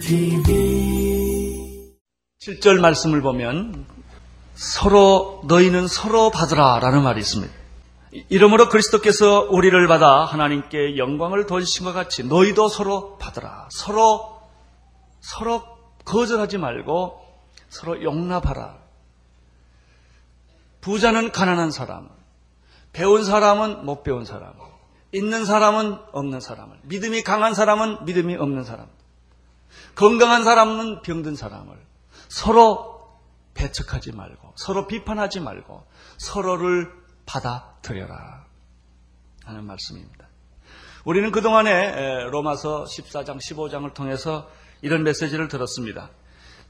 TV 7절 말씀을 보면 서로 너희는 서로 받으라 라는 말이 있습니다. 이러므로 그리스도께서 우리를 받아 하나님께 영광을 돌리신 것 같이 너희도 서로 받으라. 서로 서로 거절하지 말고 서로 용납하라. 부자는 가난한 사람, 배운 사람은 못 배운 사람, 있는 사람은 없는 사람을, 믿음이 강한 사람은 믿음이 없는 사람, 건강한 사람은 병든 사람을 서로 배척하지 말고, 서로 비판하지 말고, 서로를 받아들여라. 하는 말씀입니다. 우리는 그동안에 로마서 14장, 15장을 통해서 이런 메시지를 들었습니다.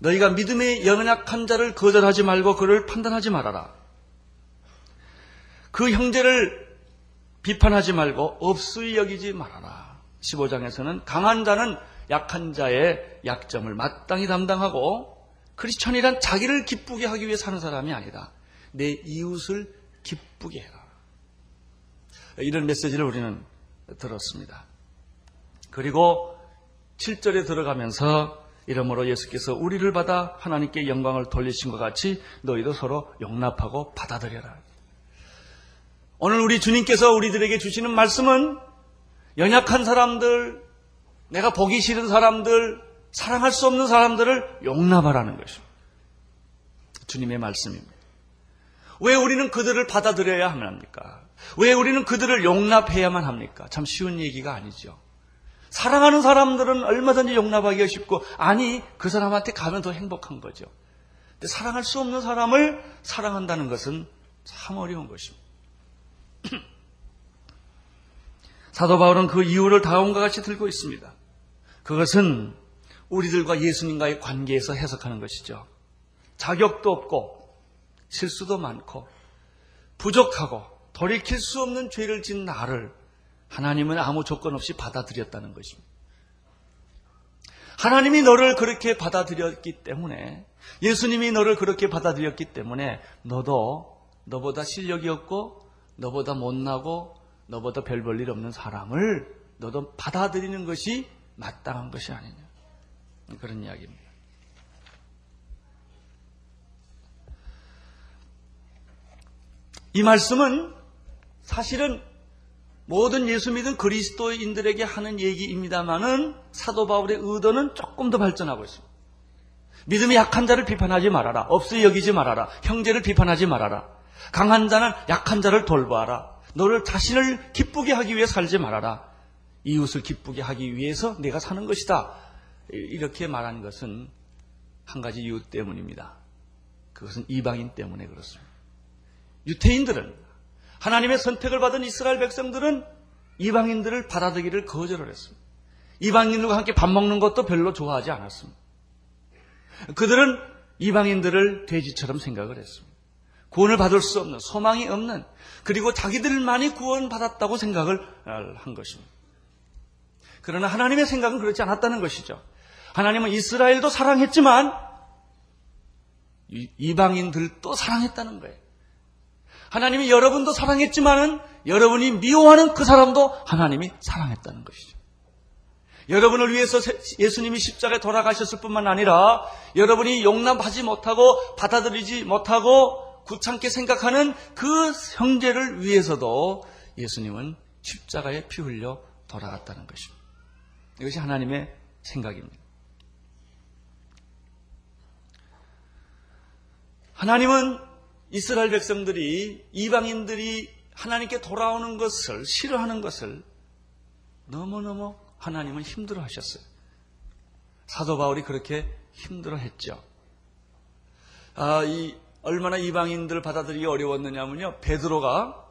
너희가 믿음의 연약한 자를 거절하지 말고 그를 판단하지 말아라. 그 형제를 비판하지 말고 없수히 여기지 말아라. 15장에서는 강한 자는 약한 자의 약점을 마땅히 담당하고 크리스천이란 자기를 기쁘게 하기 위해 사는 사람이 아니다. 내 이웃을 기쁘게 해라. 이런 메시지를 우리는 들었습니다. 그리고 7절에 들어가면서 이러므로 예수께서 우리를 받아 하나님께 영광을 돌리신 것 같이 너희도 서로 용납하고 받아들여라. 오늘 우리 주님께서 우리들에게 주시는 말씀은 연약한 사람들, 내가 보기 싫은 사람들, 사랑할 수 없는 사람들을 용납하라는 것입니다. 주님의 말씀입니다. 왜 우리는 그들을 받아들여야 합니까? 왜 우리는 그들을 용납해야만 합니까? 참 쉬운 얘기가 아니죠. 사랑하는 사람들은 얼마든지 용납하기가 쉽고, 아니, 그 사람한테 가면 더 행복한 거죠. 근데 사랑할 수 없는 사람을 사랑한다는 것은 참 어려운 것입니다. 사도 바울은 그 이유를 다음과 같이 들고 있습니다. 그것은 우리들과 예수님과의 관계에서 해석하는 것이죠. 자격도 없고 실수도 많고 부족하고 돌이킬 수 없는 죄를 진 나를 하나님은 아무 조건 없이 받아들였다는 것입니다. 하나님이 너를 그렇게 받아들였기 때문에 예수님이 너를 그렇게 받아들였기 때문에 너도 너보다 실력이 없고 너보다 못나고 너보다 별 볼 일 없는 사람을 너도 받아들이는 것이 마땅한 것이 아니냐. 그런 이야기입니다. 이 말씀은 사실은 모든 예수 믿은 그리스도인들에게 하는 얘기입니다만은 사도 바울의 의도는 조금 더 발전하고 있습니다. 믿음이 약한 자를 비판하지 말아라. 없이 여기지 말아라. 형제를 비판하지 말아라. 강한 자는 약한 자를 돌보아라. 너를 자신을 기쁘게 하기 위해 살지 말아라. 이웃을 기쁘게 하기 위해서 내가 사는 것이다. 이렇게 말하는 것은 한 가지 이유 때문입니다. 그것은 이방인 때문에 그렇습니다. 유태인들은 하나님의 선택을 받은 이스라엘 백성들은 이방인들을 받아들이기를 거절을 했습니다. 이방인들과 함께 밥 먹는 것도 별로 좋아하지 않았습니다. 그들은 이방인들을 돼지처럼 생각을 했습니다. 구원을 받을 수 없는, 소망이 없는, 그리고 자기들만이 구원받았다고 생각을 한 것입니다. 그러나 하나님의 생각은 그렇지 않았다는 것이죠. 하나님은 이스라엘도 사랑했지만 이방인들도 사랑했다는 거예요. 하나님이 여러분도 사랑했지만은 여러분이 미워하는 그 사람도 하나님이 사랑했다는 것이죠. 여러분을 위해서 예수님이 십자가에 돌아가셨을 뿐만 아니라 여러분이 용납하지 못하고 받아들이지 못하고 구창게 생각하는 그 형제를 위해서도 예수님은 십자가에 피 흘려 돌아갔다는 것입니다. 이것이 하나님의 생각입니다. 하나님은 이스라엘 백성들이 이방인들이 하나님께 돌아오는 것을 싫어하는 것을 너무너무 하나님은 힘들어 하셨어요. 사도 바울이 그렇게 힘들어 했죠. 아, 이 얼마나 이방인들을 받아들이기 어려웠느냐면요. 베드로가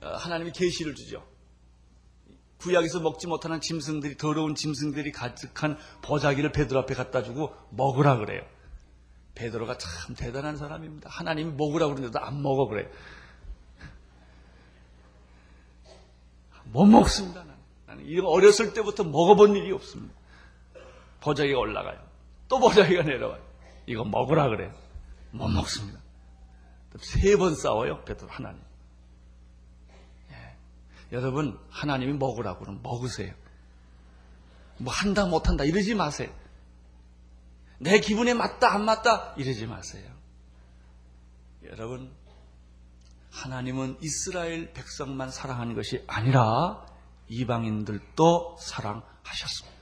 어, 하나님이 계시를 주죠. 구약에서 먹지 못하는 짐승들이 더러운 짐승들이 가득한 보자기를 베드로 앞에 갖다 주고 먹으라 그래요. 베드로가 참 대단한 사람입니다. 하나님이 먹으라 그러는데도 안 먹어 그래요. 못 먹습니다. 나는. 이거 어렸을 때부터 먹어본 일이 없습니다. 보자기가 올라가요. 또 보자기가 내려와요. 이거 먹으라 그래요. 못 먹습니다. 세 번 싸워요, 베드로 하나님. 여러분, 하나님이 먹으라고 그러면 먹으세요. 뭐 한다 못한다 이러지 마세요. 내 기분에 맞다 안 맞다 이러지 마세요. 여러분, 하나님은 이스라엘 백성만 사랑하는 것이 아니라 이방인들도 사랑하셨습니다.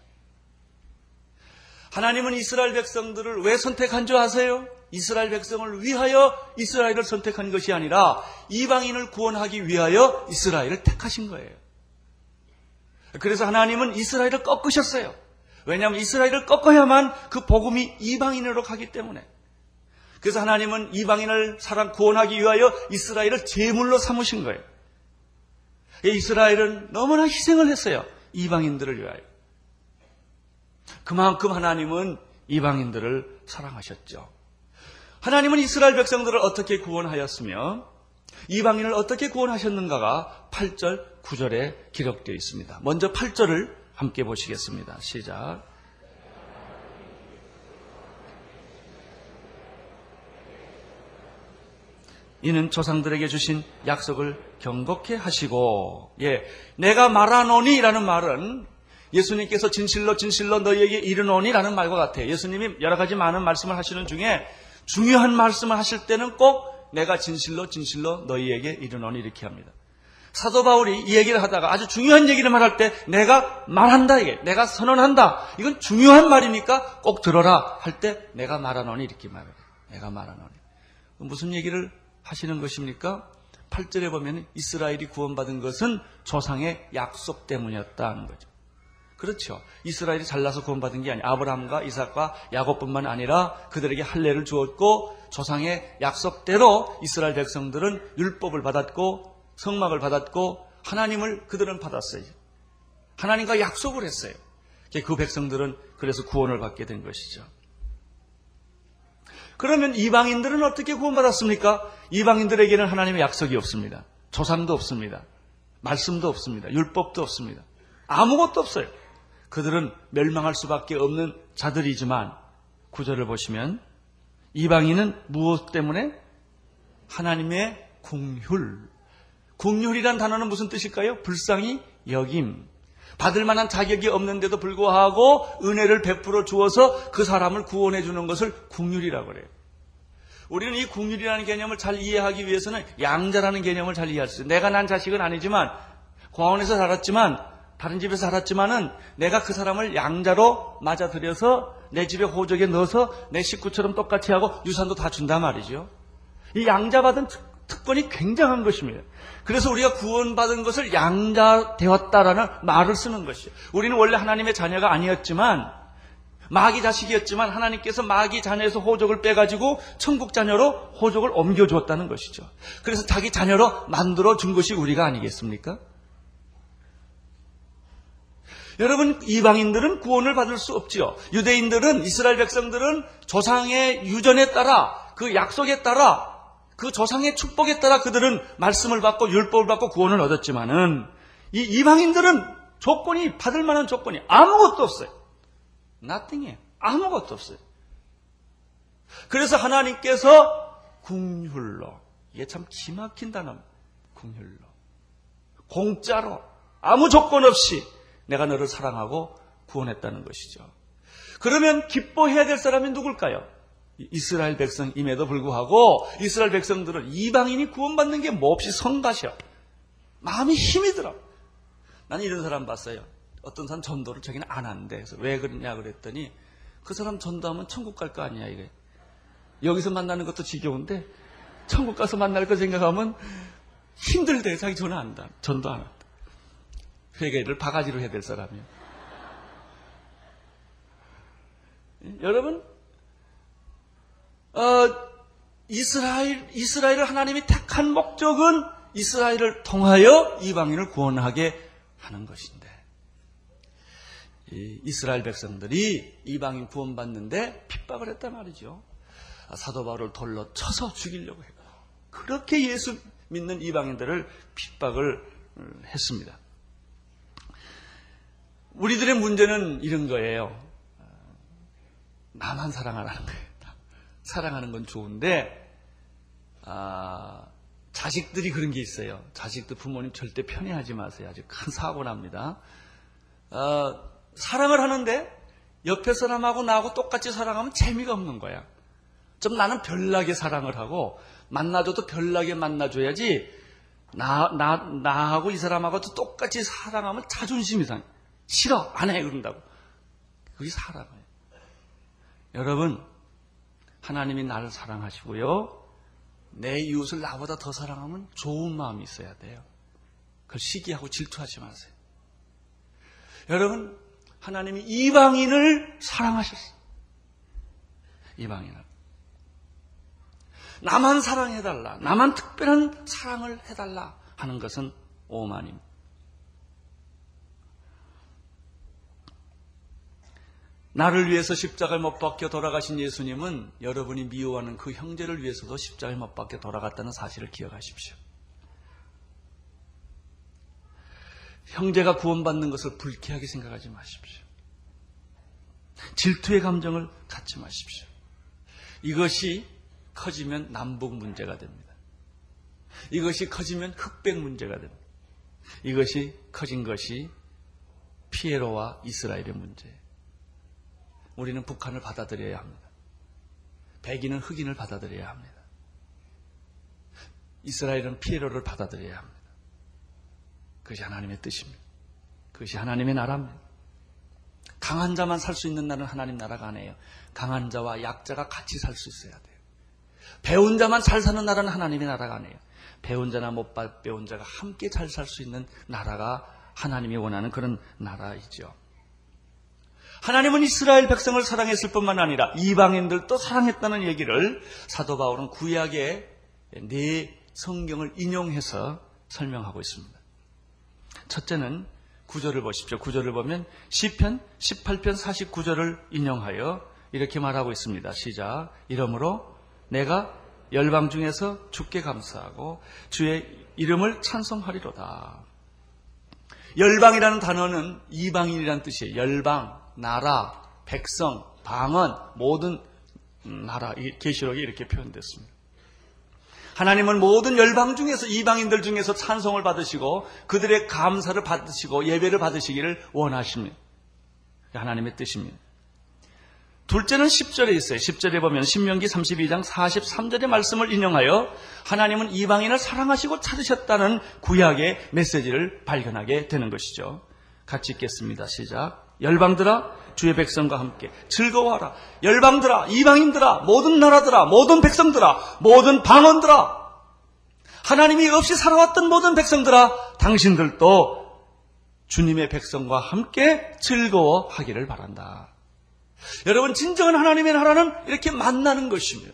하나님은 이스라엘 백성들을 왜 선택한 줄 아세요? 이스라엘 백성을 위하여 이스라엘을 선택한 것이 아니라 이방인을 구원하기 위하여 이스라엘을 택하신 거예요. 그래서 하나님은 이스라엘을 꺾으셨어요. 왜냐하면 이스라엘을 꺾어야만 그 복음이 이방인으로 가기 때문에. 그래서 하나님은 이방인을 사랑 구원하기 위하여 이스라엘을 제물로 삼으신 거예요. 이스라엘은 너무나 희생을 했어요. 이방인들을 위하여. 그만큼 하나님은 이방인들을 사랑하셨죠. 하나님은 이스라엘 백성들을 어떻게 구원하였으며 이방인을 어떻게 구원하셨는가가 8절, 9절에 기록되어 있습니다. 먼저 8절을 함께 보시겠습니다. 시작. 이는 조상들에게 주신 약속을 경고케 하시고, 예, 내가 말하노니라는 말은 예수님께서 진실로 진실로 너희에게 이르노니라는 말과 같아요. 예수님이 여러 가지 많은 말씀을 하시는 중에 중요한 말씀을 하실 때는 꼭 내가 진실로 진실로 너희에게 이르노니 이렇게 합니다. 사도 바울이 이 얘기를 하다가 아주 중요한 얘기를 말할 때 내가 말한다 이게 내가 선언한다 이건 중요한 말이니까 꼭 들어라 할 때 내가 말하노니 이렇게 말해요. 내가 말하노니 무슨 얘기를 하시는 것입니까? 8절에 보면 이스라엘이 구원받은 것은 조상의 약속 때문이었다는 거죠. 그렇죠. 이스라엘이 잘나서 구원받은 게 아니라 아브라함과 이삭과 야곱뿐만 아니라 그들에게 할례를 주었고 조상의 약속대로 이스라엘 백성들은 율법을 받았고 성막을 받았고 하나님을 그들은 받았어요. 하나님과 약속을 했어요. 그 백성들은 그래서 구원을 받게 된 것이죠. 그러면 이방인들은 어떻게 구원받았습니까? 이방인들에게는 하나님의 약속이 없습니다. 조상도 없습니다. 말씀도 없습니다. 율법도 없습니다. 아무것도 없어요. 그들은 멸망할 수밖에 없는 자들이지만 구절을 보시면 이방인은 무엇 때문에 하나님의 궁휼 궁휼이란 단어는 무슨 뜻일까요? 불쌍히 여김. 받을 만한 자격이 없는데도 불구하고 은혜를 베풀어 주어서 그 사람을 구원해 주는 것을 궁휼이라고 그래요. 우리는 이 궁휼이라는 개념을 잘 이해하기 위해서는 양자라는 개념을 잘 이해할 수 있어요. 내가 난 자식은 아니지만 공원에서 자랐지만 다른 집에서 살았지만은 내가 그 사람을 양자로 맞아들여서 내 집에 호적에 넣어서 내 식구처럼 똑같이 하고 유산도 다 준단 말이죠. 이 양자 받은 특 권이 굉장한 것입니다. 그래서 우리가 구원받은 것을 양자 되었다라는 말을 쓰는 것이에요. 우리는 원래 하나님의 자녀가 아니었지만 마귀 자식이었지만 하나님께서 마귀 자녀에서 호적을 빼가지고 천국 자녀로 호적을 옮겨주었다는 것이죠. 그래서 자기 자녀로 만들어 준 것이 우리가 아니겠습니까? 여러분 이방인들은 구원을 받을 수 없지요. 유대인들은 이스라엘 백성들은 조상의 유전에 따라 그 약속에 따라 그 조상의 축복에 따라 그들은 말씀을 받고 율법을 받고 구원을 얻었지만은 이 이방인들은 조건이 받을 만한 조건이 아무것도 없어요. nothing이에요. 아무것도 없어요. 그래서 하나님께서 궁휼로 이게 참 기막힌 단어입니다. 궁휼로 공짜로 아무 조건 없이 내가 너를 사랑하고 구원했다는 것이죠. 그러면 기뻐해야 될 사람이 누굴까요? 이스라엘 백성임에도 불구하고 이스라엘 백성들은 이방인이 구원받는 게 몹시 성가셔. 마음이 힘이 들어. 나는 이런 사람 봤어요. 어떤 사람 전도를 자기는 안 한대. 그래서 왜 그러냐 그랬더니 그 사람 전도하면 천국 갈 거 아니야 이래. 여기서 만나는 것도 지겨운데 천국 가서 만날 거 생각하면 힘들대. 자기 전화 안 한다. 전도 안 한다. 회개를 바가지로 해야 될 사람이야. 여러분 어, 이스라엘, 이스라엘을 하나님이 택한 목적은 이스라엘을 통하여 이방인을 구원하게 하는 것인데, 이스라엘 백성들이 이방인 구원받는데 핍박을 했단 말이죠. 사도 바울을 돌로 쳐서 죽이려고 했고, 그렇게 예수 믿는 이방인들을 핍박을 음, 했습니다. 우리들의 문제는 이런 거예요. 나만 사랑하라는 거예요. 사랑하는 건 좋은데 아, 자식들이 그런 게 있어요. 자식들 부모님 절대 편애하지 마세요. 아주 큰 사고 납니다. 어, 사랑을 하는데 옆에 사람하고 나하고 똑같이 사랑하면 재미가 없는 거야. 좀 나는 별나게 사랑을 하고 만나줘도 별나게 만나줘야지 나, 나, 나하고 이 사람하고도 똑같이 사랑하면 자존심이 상해. 싫어, 안 해, 그런다고. 그게 사랑이에요. 여러분, 하나님이 나를 사랑하시고요. 내 이웃을 나보다 더 사랑하면 좋은 마음이 있어야 돼요. 그걸 시기하고 질투하지 마세요. 여러분, 하나님이 이방인을 사랑하셨어요. 이방인을. 나만 사랑해달라. 나만 특별한 사랑을 해달라 하는 것은 오만입니다. 나를 위해서 십자가를 못 박혀 돌아가신 예수님은 여러분이 미워하는 그 형제를 위해서도 십자가를 못 박혀 돌아갔다는 사실을 기억하십시오. 형제가 구원받는 것을 불쾌하게 생각하지 마십시오. 질투의 감정을 갖지 마십시오. 이것이 커지면 남북 문제가 됩니다. 이것이 커지면 흑백 문제가 됩니다. 이것이 커진 것이 피에로와 이스라엘의 문제예요. 우리는 북한을 받아들여야 합니다. 백인은 흑인을 받아들여야 합니다. 이스라엘은 피에로를 받아들여야 합니다. 그것이 하나님의 뜻입니다. 그것이 하나님의 나라입니다. 강한 자만 살 수 있는 나라는 하나님 나라가 아니에요. 강한 자와 약자가 같이 살 수 있어야 돼요. 배운 자만 잘 사는 나라는 하나님의 나라가 아니에요. 배운 자나 못 배운 자가 함께 잘 살 수 있는 나라가 하나님이 원하는 그런 나라이죠. 하나님은 이스라엘 백성을 사랑했을 뿐만 아니라 이방인들도 사랑했다는 얘기를 사도 바울은 구약의 네 성경을 인용해서 설명하고 있습니다. 첫째는 구절을 보십시오. 구절을 보면 시편 18편 49절을 인용하여 이렇게 말하고 있습니다. 시작. 이러므로 내가 열방 중에서 주께 감사하고 주의 이름을 찬송하리로다. 열방이라는 단어는 이방인이라는 뜻이에요. 열방, 나라, 백성, 방언, 모든 나라, 계시록이 이렇게 표현됐습니다. 하나님은 모든 열방 중에서 이방인들 중에서 찬송을 받으시고 그들의 감사를 받으시고 예배를 받으시기를 원하십니다. 하나님의 뜻입니다. 둘째는 10절에 있어요. 10절에 보면 신명기 32장 43절의 말씀을 인용하여 하나님은 이방인을 사랑하시고 찾으셨다는 구약의 메시지를 발견하게 되는 것이죠. 같이 읽겠습니다. 시작. 열방들아 주의 백성과 함께 즐거워하라. 열방들아 이방인들아 모든 나라들아 모든 백성들아 모든 방언들아 하나님이 없이 살아왔던 모든 백성들아 당신들도 주님의 백성과 함께 즐거워하기를 바란다. 여러분 진정한 하나님의 나라는 이렇게 만나는 것이며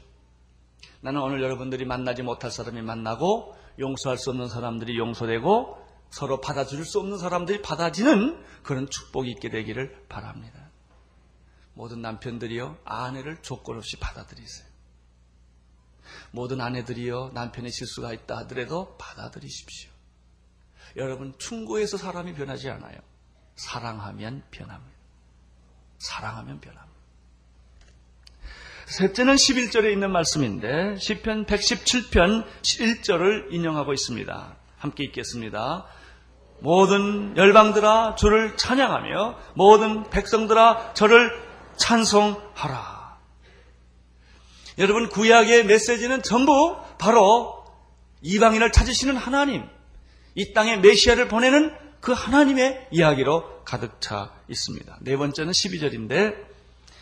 나는 오늘 여러분들이 만나지 못할 사람이 만나고 용서할 수 없는 사람들이 용서되고 서로 받아줄 수 없는 사람들이 받아지는 그런 축복이 있게 되기를 바랍니다. 모든 남편들이요 아내를 조건 없이 받아들이세요. 모든 아내들이요 남편의 실수가 있다 하더라도 받아들이십시오. 여러분 충고해서 사람이 변하지 않아요. 사랑하면 변합니다. 사랑하면 변합니다. 셋째는 11절에 있는 말씀인데 10편 117편 1절을 인용하고 있습니다. 함께 읽겠습니다. 모든 열방들아 주를 찬양하며 모든 백성들아 저를 찬송하라. 여러분 구약의 메시지는 전부 바로 이방인을 찾으시는 하나님, 이 땅에 메시아를 보내는 그 하나님의 이야기로 가득 차 있습니다. 네 번째는 12절인데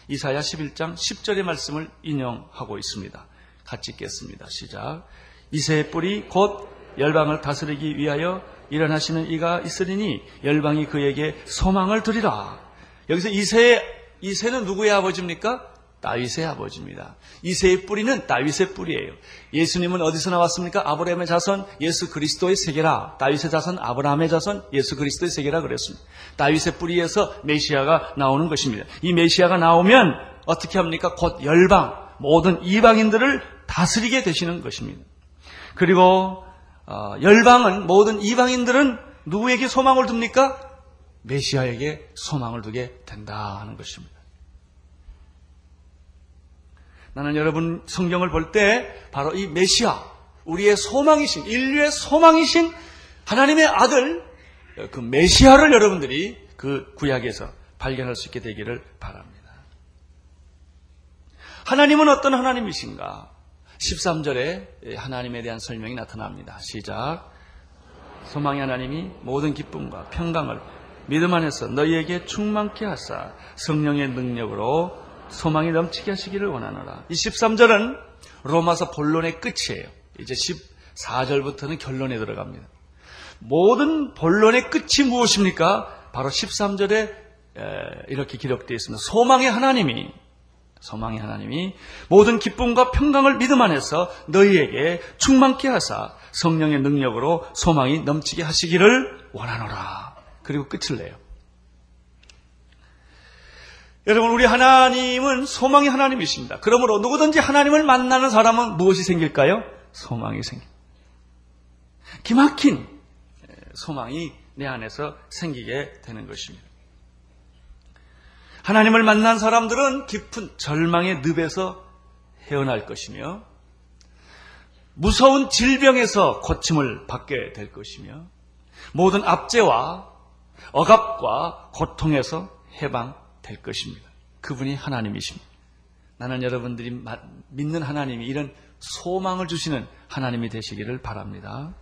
이사야 11장 10절의 말씀을 인용하고 있습니다. 같이 읽겠습니다. 시작. 이새의 뿌리 곧 열방을 다스리기 위하여 일어나시는 이가 있으리니 열방이 그에게 소망을 드리라. 여기서 이새 이새는 누구의 아버지입니까? 다윗의 아버지입니다. 이새의 뿌리는 다윗의 뿌리예요. 예수님은 어디서 나왔습니까? 아브라함의 자손 예수 그리스도의 세계라. 다윗의 자손 아브라함의 자손 예수 그리스도의 세계라 그랬습니다. 다윗의 뿌리에서 메시아가 나오는 것입니다. 이 메시아가 나오면 어떻게 합니까? 곧 열방 모든 이방인들을 다스리게 되시는 것입니다. 그리고 어, 열방은 모든 이방인들은 누구에게 소망을 둡니까? 메시아에게 소망을 두게 된다 하는 것입니다. 나는 여러분 성경을 볼 때 바로 이 메시아, 우리의 소망이신, 인류의 소망이신 하나님의 아들, 그 메시아를 여러분들이 그 구약에서 발견할 수 있게 되기를 바랍니다. 하나님은 어떤 하나님이신가? 13절에 하나님에 대한 설명이 나타납니다. 시작. 소망의 하나님이 모든 기쁨과 평강을 믿음 안에서 너희에게 충만케 하사 성령의 능력으로 소망이 넘치게 하시기를 원하노라. 이 13절은 로마서 본론의 끝이에요. 이제 14절부터는 결론에 들어갑니다. 모든 본론의 끝이 무엇입니까? 바로 13절에 이렇게 기록되어 있습니다. 소망의 하나님이 소망의 하나님이 모든 기쁨과 평강을 믿음 안에서 너희에게 충만케 하사 성령의 능력으로 소망이 넘치게 하시기를 원하노라. 그리고 끝을 내요. 여러분, 우리 하나님은 소망의 하나님이십니다. 그러므로 누구든지 하나님을 만나는 사람은 무엇이 생길까요? 소망이 생깁 기막힌 소망이 내 안에서 생기게 되는 것입니다. 하나님을 만난 사람들은 깊은 절망의 늪에서 헤어날 것이며 무서운 질병에서 고침을 받게 될 것이며 모든 압제와 억압과 고통에서 해방될 것입니다. 그분이 하나님이십니다. 나는 여러분들이 믿는 하나님이 이런 소망을 주시는 하나님이 되시기를 바랍니다.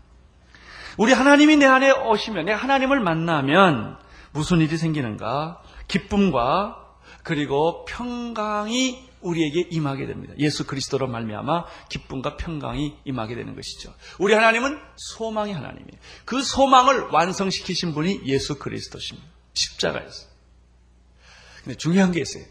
우리 하나님이 내 안에 오시면, 내 하나님을 만나면 무슨 일이 생기는가? 기쁨과 그리고 평강이 우리에게 임하게 됩니다. 예수 그리스도로 말미암아 기쁨과 평강이 임하게 되는 것이죠. 우리 하나님은 소망의 하나님이에요. 그 소망을 완성시키신 분이 예수 그리스도십니다. 십자가에서. 근데 중요한 게 있어요.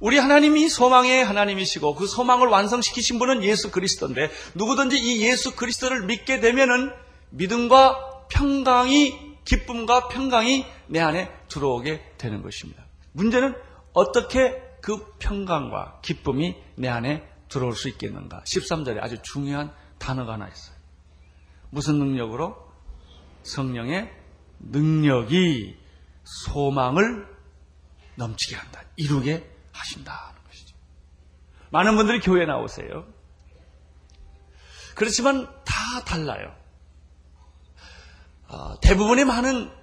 우리 하나님이 소망의 하나님이시고 그 소망을 완성시키신 분은 예수 그리스도인데 누구든지 이 예수 그리스도를 믿게 되면은 믿음과 평강이 기쁨과 평강이 내 안에 들어오게 되는 것입니다. 문제는 어떻게 그 평강과 기쁨이 내 안에 들어올 수 있겠는가? 13절에 아주 중요한 단어가 하나 있어요. 무슨 능력으로? 성령의 능력이 소망을 넘치게 한다. 이루게 하신다. 것이죠. 많은 분들이 교회 에 나오세요. 그렇지만 다 달라요. 어, 대부분의 많은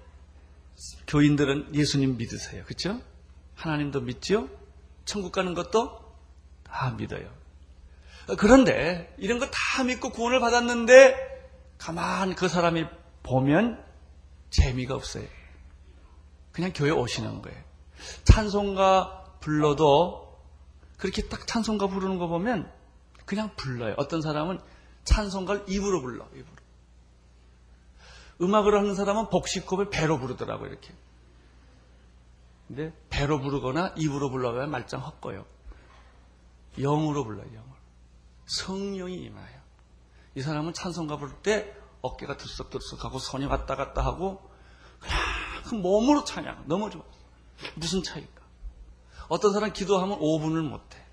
교인들은 예수님 믿으세요. 그렇죠? 하나님도 믿지요? 천국 가는 것도 다 믿어요. 그런데 이런 거 다 믿고 구원을 받았는데 가만 그 사람이 보면 재미가 없어요. 그냥 교회 오시는 거예요. 찬송가 불러도 그렇게 딱 찬송가 부르는 거 보면 그냥 불러요. 어떤 사람은 찬송가를 입으로 불러, 입으로. 음악을 하는 사람은 복식호흡을 배로 부르더라고요, 이렇게. 근데 배로 부르거나 입으로 불러가면 말짱 헛고요. 영으로 불러요, 영으로. 성령이 임하여. 이 사람은 찬송가 부를 때 어깨가 들썩들썩하고 손이 왔다 갔다 하고 그냥 그 몸으로 찬양. 너무 좋아. 무슨 차이일까? 어떤 사람 기도하면 5분을 못해.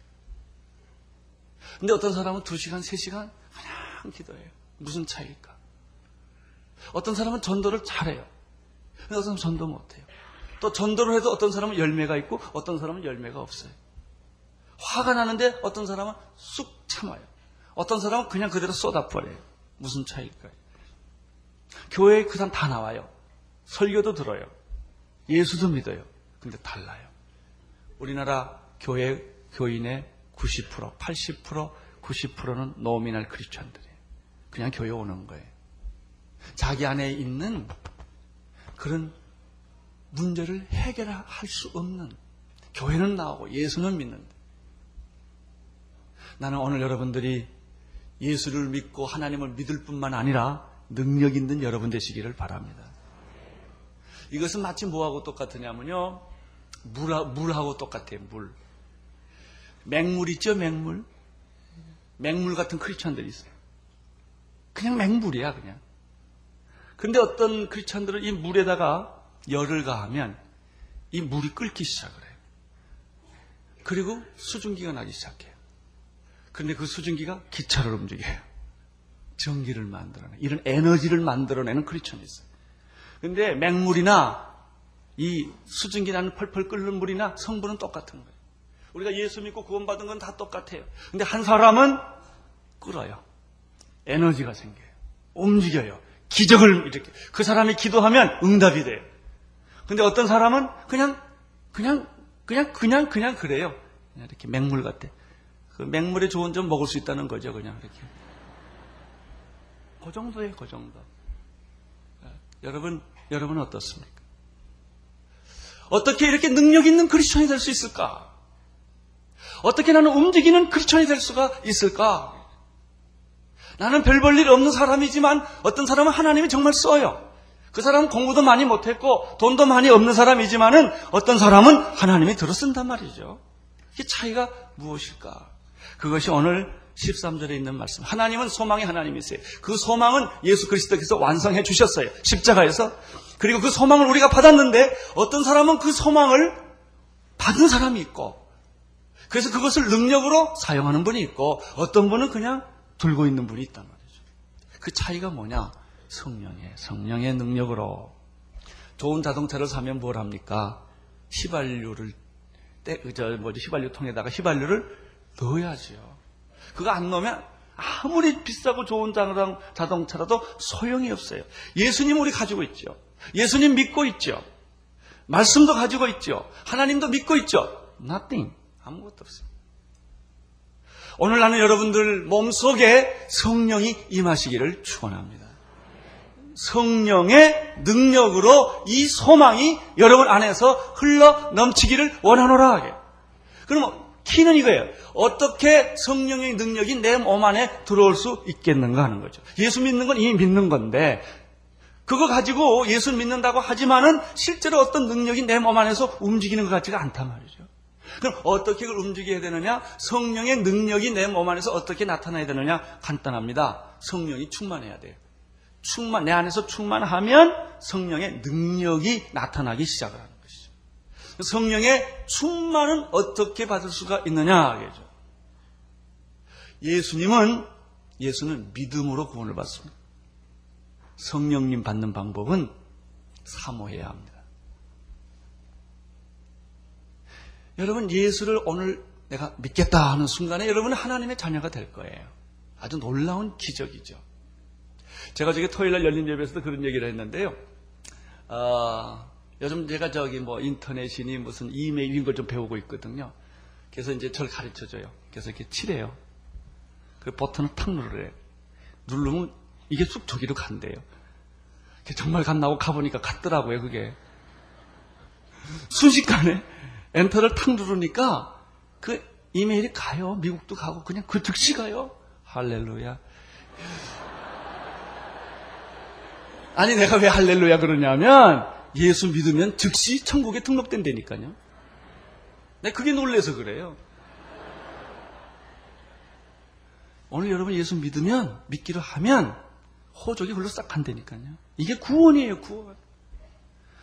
근데 어떤 사람은 2시간, 3시간 그냥 기도해요. 무슨 차이일까? 어떤 사람은 전도를 잘해요. 근데 어떤 사람은 전도 못해요. 또 전도를 해도 어떤 사람은 열매가 있고 어떤 사람은 열매가 없어요. 화가 나는데 어떤 사람은 쑥 참아요. 어떤 사람은 그냥 그대로 쏟아버려요. 무슨 차이일까요? 교회에 그 사람 다 나와요. 설교도 들어요. 예수도 믿어요. 근데 달라요. 우리나라 교회 교인의 90%, 80%, 90%는 노미날 크리스천들이에요. 그냥 교회 오는 거예요. 자기 안에 있는 그런 문제를 해결할 수 없는 교회는 나오고 예수는 믿는데 나는 오늘 여러분들이 예수를 믿고 하나님을 믿을 뿐만 아니라 능력 있는 여러분 되시기를 바랍니다. 이것은 마치 뭐하고 똑같으냐면요. 물, 물하고 똑같아요, 물. 맹물 있죠, 맹물? 맹물 같은 크리스천들이 있어요. 그냥 맹물이야, 그냥. 근데 어떤 크리스천들은 이 물에다가 열을 가하면 이 물이 끓기 시작을 해요. 그리고 수증기가 나기 시작해요. 그런데 그 수증기가 기차를 움직여요. 전기를 만들어내. 이런 에너지를 만들어내는 크리천이 있어요. 근데 맹물이나 이 수증기 나는 펄펄 끓는 물이나 성분은 똑같은 거예요. 우리가 예수 믿고 구원받은 건 다 똑같아요. 근데 한 사람은 끓어요. 에너지가 생겨요. 움직여요. 기적을 이렇게. 그 사람이 기도하면 응답이 돼요. 근데 어떤 사람은 그냥, 그냥, 그냥, 그냥, 그냥 그래요. 그냥 이렇게 맹물 같아. 그 맹물에 좋은 점 먹을 수 있다는 거죠, 그냥 이렇게. 그 정도예요, 그 정도. 여러분, 여러분 어떻습니까? 어떻게 이렇게 능력 있는 크리스천이 될 수 있을까? 어떻게 나는 움직이는 크리스천이 될 수가 있을까? 나는 별 볼 일 없는 사람이지만 어떤 사람은 하나님이 정말 써요. 그 사람은 공부도 많이 못했고 돈도 많이 없는 사람이지만은 어떤 사람은 하나님이 들어 쓴단 말이죠. 이 차이가 무엇일까? 그것이 오늘 13절에 있는 말씀. 하나님은 소망의 하나님이세요. 그 소망은 예수 그리스도께서 완성해 주셨어요. 십자가에서. 그리고 그 소망을 우리가 받았는데 어떤 사람은 그 소망을 받은 사람이 있고 그래서 그것을 능력으로 사용하는 분이 있고 어떤 분은 그냥 들고 있는 분이 있단 말이죠. 그 차이가 뭐냐? 성령의 성령의 능력으로 좋은 자동차를 사면 뭘 합니까? 휘발유를 때, 저 뭐지 휘발유 통에다가 휘발유를 넣어야죠. 그거 안 넣으면 아무리 비싸고 좋은 자동차라도 소용이 없어요. 예수님 우리 가지고 있죠. 예수님 믿고 있죠. 말씀도 가지고 있죠. 하나님도 믿고 있죠. Nothing. 아무것도 없습니다. 오늘 나는 여러분들 몸속에 성령이 임하시기를 축원합니다. 성령의 능력으로 이 소망이 여러분 안에서 흘러 넘치기를 원하노라 하게. 그럼 키는 이거예요. 어떻게 성령의 능력이 내 몸 안에 들어올 수 있겠는가 하는 거죠. 예수 믿는 건 이미 믿는 건데 그거 가지고 예수 믿는다고 하지만은 실제로 어떤 능력이 내 몸 안에서 움직이는 것 같지가 않단 말이죠. 그럼 어떻게 그걸 움직여야 되느냐? 성령의 능력이 내 몸 안에서 어떻게 나타나야 되느냐? 간단합니다. 성령이 충만해야 돼요. 충만, 내 안에서 충만하면 성령의 능력이 나타나기 시작을 하는 것이죠. 성령의 충만은 어떻게 받을 수가 있느냐? 죠 예수님은, 예수는 믿음으로 구원을 받습니다. 성령님 받는 방법은 사모해야 합니다. 여러분, 예수를 오늘 내가 믿겠다 하는 순간에 여러분은 하나님의 자녀가 될 거예요. 아주 놀라운 기적이죠. 제가 저기 토요일 날 열린 예배에서도 그런 얘기를 했는데요. 어, 요즘 제가 저기 뭐 인터넷이니 무슨 이메일 이런 걸좀 배우고 있거든요. 그래서 이제 저를 가르쳐 줘요. 그래서 이렇게 칠해요. 그 버튼을 탁 누르래요. 누르면 이게 쑥 저기로 간대요. 정말 갔나고 가보니까 갔더라고요, 그게. 순식간에 엔터를 탁 누르니까 그 이메일이 가요. 미국도 가고 그냥 그 즉시 가요. 할렐루야. 아니 내가 왜 할렐루야 그러냐면 예수 믿으면 즉시 천국에 등록된다니까요. 내 그게 놀래서 그래요. 오늘 여러분 예수 믿으면 믿기로 하면 호적이 흘러 싹 간다니까요. 이게 구원이에요, 구원.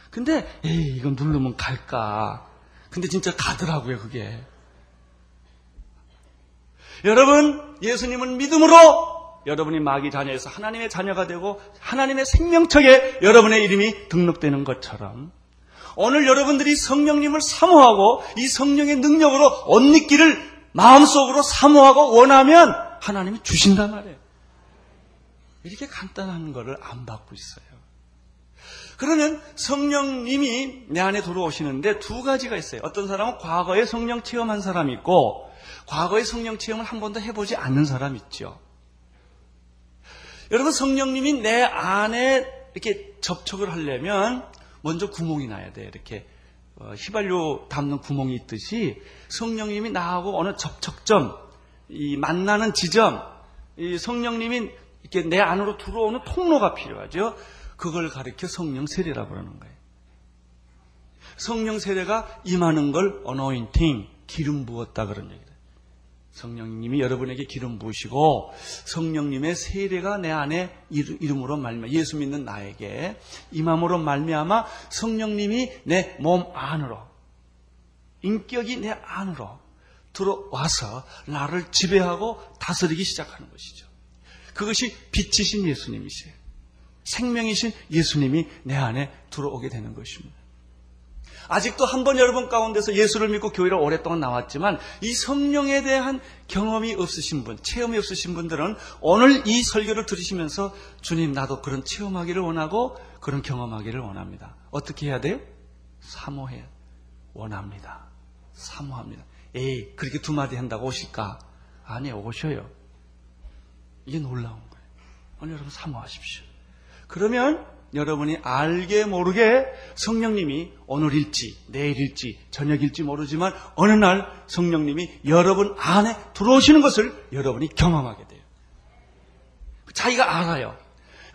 근데 에이 이건 누르면 갈까? 근데 진짜 가더라고요, 그게. 여러분, 예수님은 믿음으로 여러분이 마귀 자녀에서 하나님의 자녀가 되고 하나님의 생명책에 여러분의 이름이 등록되는 것처럼 오늘 여러분들이 성령님을 사모하고 이 성령의 능력으로 옷 입기를 마음속으로 사모하고 원하면 하나님이 주신단 말이에요. 이렇게 간단한 거를 안 받고 있어요. 그러면 성령님이 내 안에 들어오시는데 두 가지가 있어요. 어떤 사람은 과거에 성령 체험한 사람이 있고 과거의 성령 체험을 한 번도 해보지 않는 사람이 있죠. 여러분 성령님이 내 안에 이렇게 접촉을 하려면 먼저 구멍이 나야 돼. 이렇게 어, 휘발유 담는 구멍이 있듯이 성령님이 나하고 어느 접촉점, 이 만나는 지점, 이 성령님이 이렇게 내 안으로 들어오는 통로가 필요하죠. 그걸 가리켜 성령 세례라고 그러는 거예요. 성령 세례가 임하는 걸 어노인팅, 기름 부었다 그런 얘기예요. 성령님이 여러분에게 기름 부으시고 성령님의 세례가 내 안에 이름으로 말미암아 예수 믿는 나에게 임함으로 말미암아 성령님이 내 몸 안으로 인격이 내 안으로 들어와서 나를 지배하고 다스리기 시작하는 것이죠. 그것이 빛이신 예수님이세요. 생명이신 예수님이 내 안에 들어오게 되는 것입니다. 아직도 한 번 여러분 가운데서 예수를 믿고 교회를 오랫동안 나왔지만 이 성령에 대한 경험이 없으신 분, 체험이 없으신 분들은 오늘 이 설교를 들으시면서 주님 나도 그런 체험하기를 원하고 그런 경험하기를 원합니다. 어떻게 해야 돼요? 사모해 원합니다. 사모합니다. 에이 그렇게 두 마디 한다고 오실까? 아니 오셔요. 이게 놀라운 거예요. 오늘 여러분 사모하십시오. 그러면 여러분이 알게 모르게 성령님이 오늘일지 내일일지 저녁일지 모르지만 어느 날 성령님이 여러분 안에 들어오시는 것을 여러분이 경험하게 돼요. 자기가 알아요.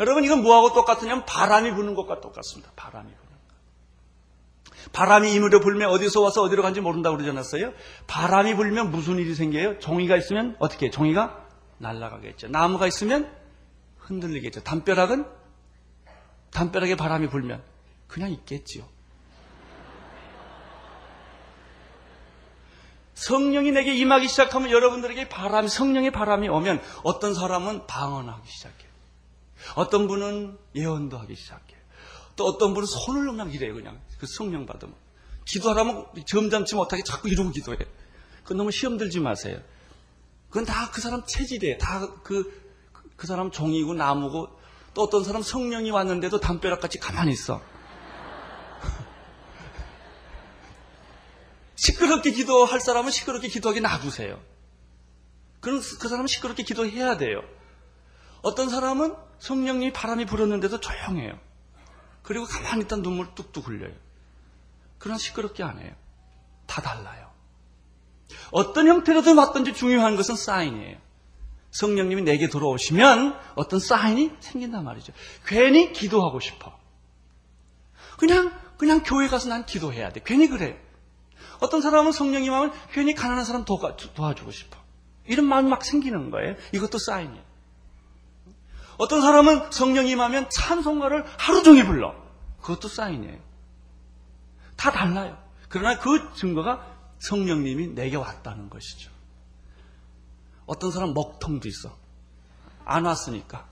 여러분 이건 뭐하고 똑같으냐면 바람이 부는 것과 똑같습니다. 바람이 부는 것. 바람이 이물에 불면 어디서 와서 어디로 간지 모른다고 그러지 않았어요? 바람이 불면 무슨 일이 생겨요? 종이가 있으면 어떻게 해요? 종이가 날아가겠죠. 나무가 있으면 흔들리겠죠. 담벼락은 담벼락에 바람이 불면 그냥 있겠지요. 성령이 내게 임하기 시작하면 여러분들에게 바람, 성령의 바람이 오면 어떤 사람은 방언하기 시작해요. 어떤 분은 예언도 하기 시작해요. 또 어떤 분은 손을 그냥 이래요, 그냥. 그 성령 받으면. 기도하라면 점잖지 못하게 자꾸 이러고 기도해. 그건 너무 시험 들지 마세요. 그건 다 그 사람 체질이에요. 다 그, 그 사람 종이고 나무고 또 어떤 사람 성령이 왔는데도 담벼락같이 가만히 있어. 시끄럽게 기도할 사람은 시끄럽게 기도하게 놔두세요. 그럼 그 사람은 시끄럽게 기도해야 돼요. 어떤 사람은 성령님이 바람이 불었는데도 조용해요. 그리고 가만히 있다 눈물 뚝뚝 흘려요. 그러나 시끄럽게 안 해요. 다 달라요. 어떤 형태로든 왔든지 중요한 것은 사인이에요. 성령님이 내게 들어오시면 어떤 사인이 생긴단 말이죠. 괜히 기도하고 싶어. 그냥, 그냥 교회 가서 난 기도해야 돼. 괜히 그래. 어떤 사람은 성령님 하면 괜히 가난한 사람 도와, 도와주고 싶어. 이런 마음이 막 생기는 거예요. 이것도 사인이에요. 어떤 사람은 성령님 하면 찬송가를 하루 종일 불러. 그것도 사인이에요. 다 달라요. 그러나 그 증거가 성령님이 내게 왔다는 것이죠. 어떤 사람 먹통도 있어. 안 왔으니까.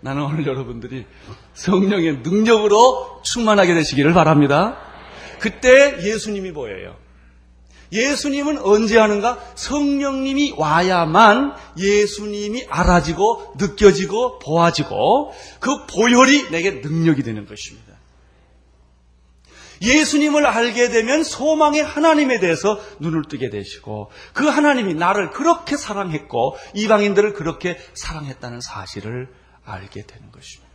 나는 오늘 여러분들이 성령의 능력으로 충만하게 되시기를 바랍니다. 그때 예수님이 보여요. 예수님은 언제 하는가? 성령님이 와야만 예수님이 알아지고 느껴지고 보아지고 그 보혈이 내게 능력이 되는 것입니다. 예수님을 알게 되면 소망의 하나님에 대해서 눈을 뜨게 되시고 그 하나님이 나를 그렇게 사랑했고 이방인들을 그렇게 사랑했다는 사실을 알게 되는 것입니다.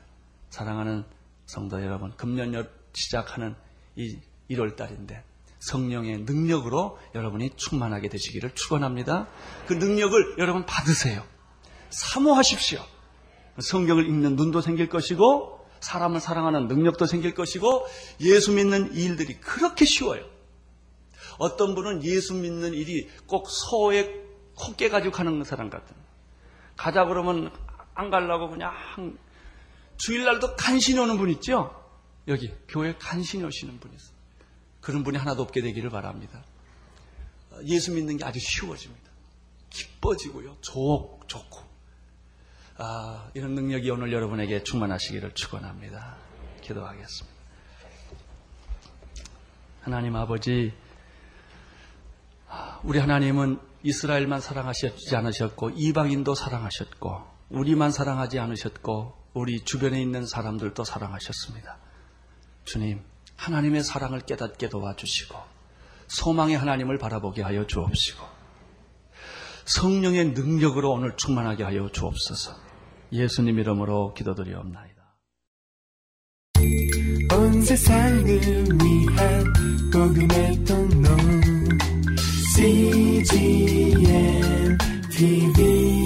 사랑하는 성도 여러분, 금년 시작하는 이 1월 달인데 성령의 능력으로 여러분이 충만하게 되시기를 축원합니다. 그 능력을 여러분 받으세요. 사모하십시오. 성경을 읽는 눈도 생길 것이고 사람을 사랑하는 능력도 생길 것이고 예수 믿는 일들이 그렇게 쉬워요. 어떤 분은 예수 믿는 일이 꼭 소에 콧게 가지고 가는 사람 같은. 가자 그러면 안 가려고 그냥 주일날도 간신히 오는 분 있죠? 여기 교회 간신히 오시는 분 있어요. 그런 분이 하나도 없게 되기를 바랍니다. 예수 믿는 게 아주 쉬워집니다. 기뻐지고요. 좋, 좋고. 아, 이런 능력이 오늘 여러분에게 충만하시기를 축원합니다. 기도하겠습니다. 하나님 아버지, 우리 하나님은 이스라엘만 사랑하시지 않으셨고 이방인도 사랑하셨고 우리만 사랑하지 않으셨고 우리 주변에 있는 사람들도 사랑하셨습니다. 주님, 하나님의 사랑을 깨닫게 도와주시고 소망의 하나님을 바라보게 하여 주옵시고 성령의 능력으로 오늘 충만하게 하여 주옵소서. 예수님 이름으로 기도드리옵나이다. 온 세상을 위한 복음의 통로 CGM TV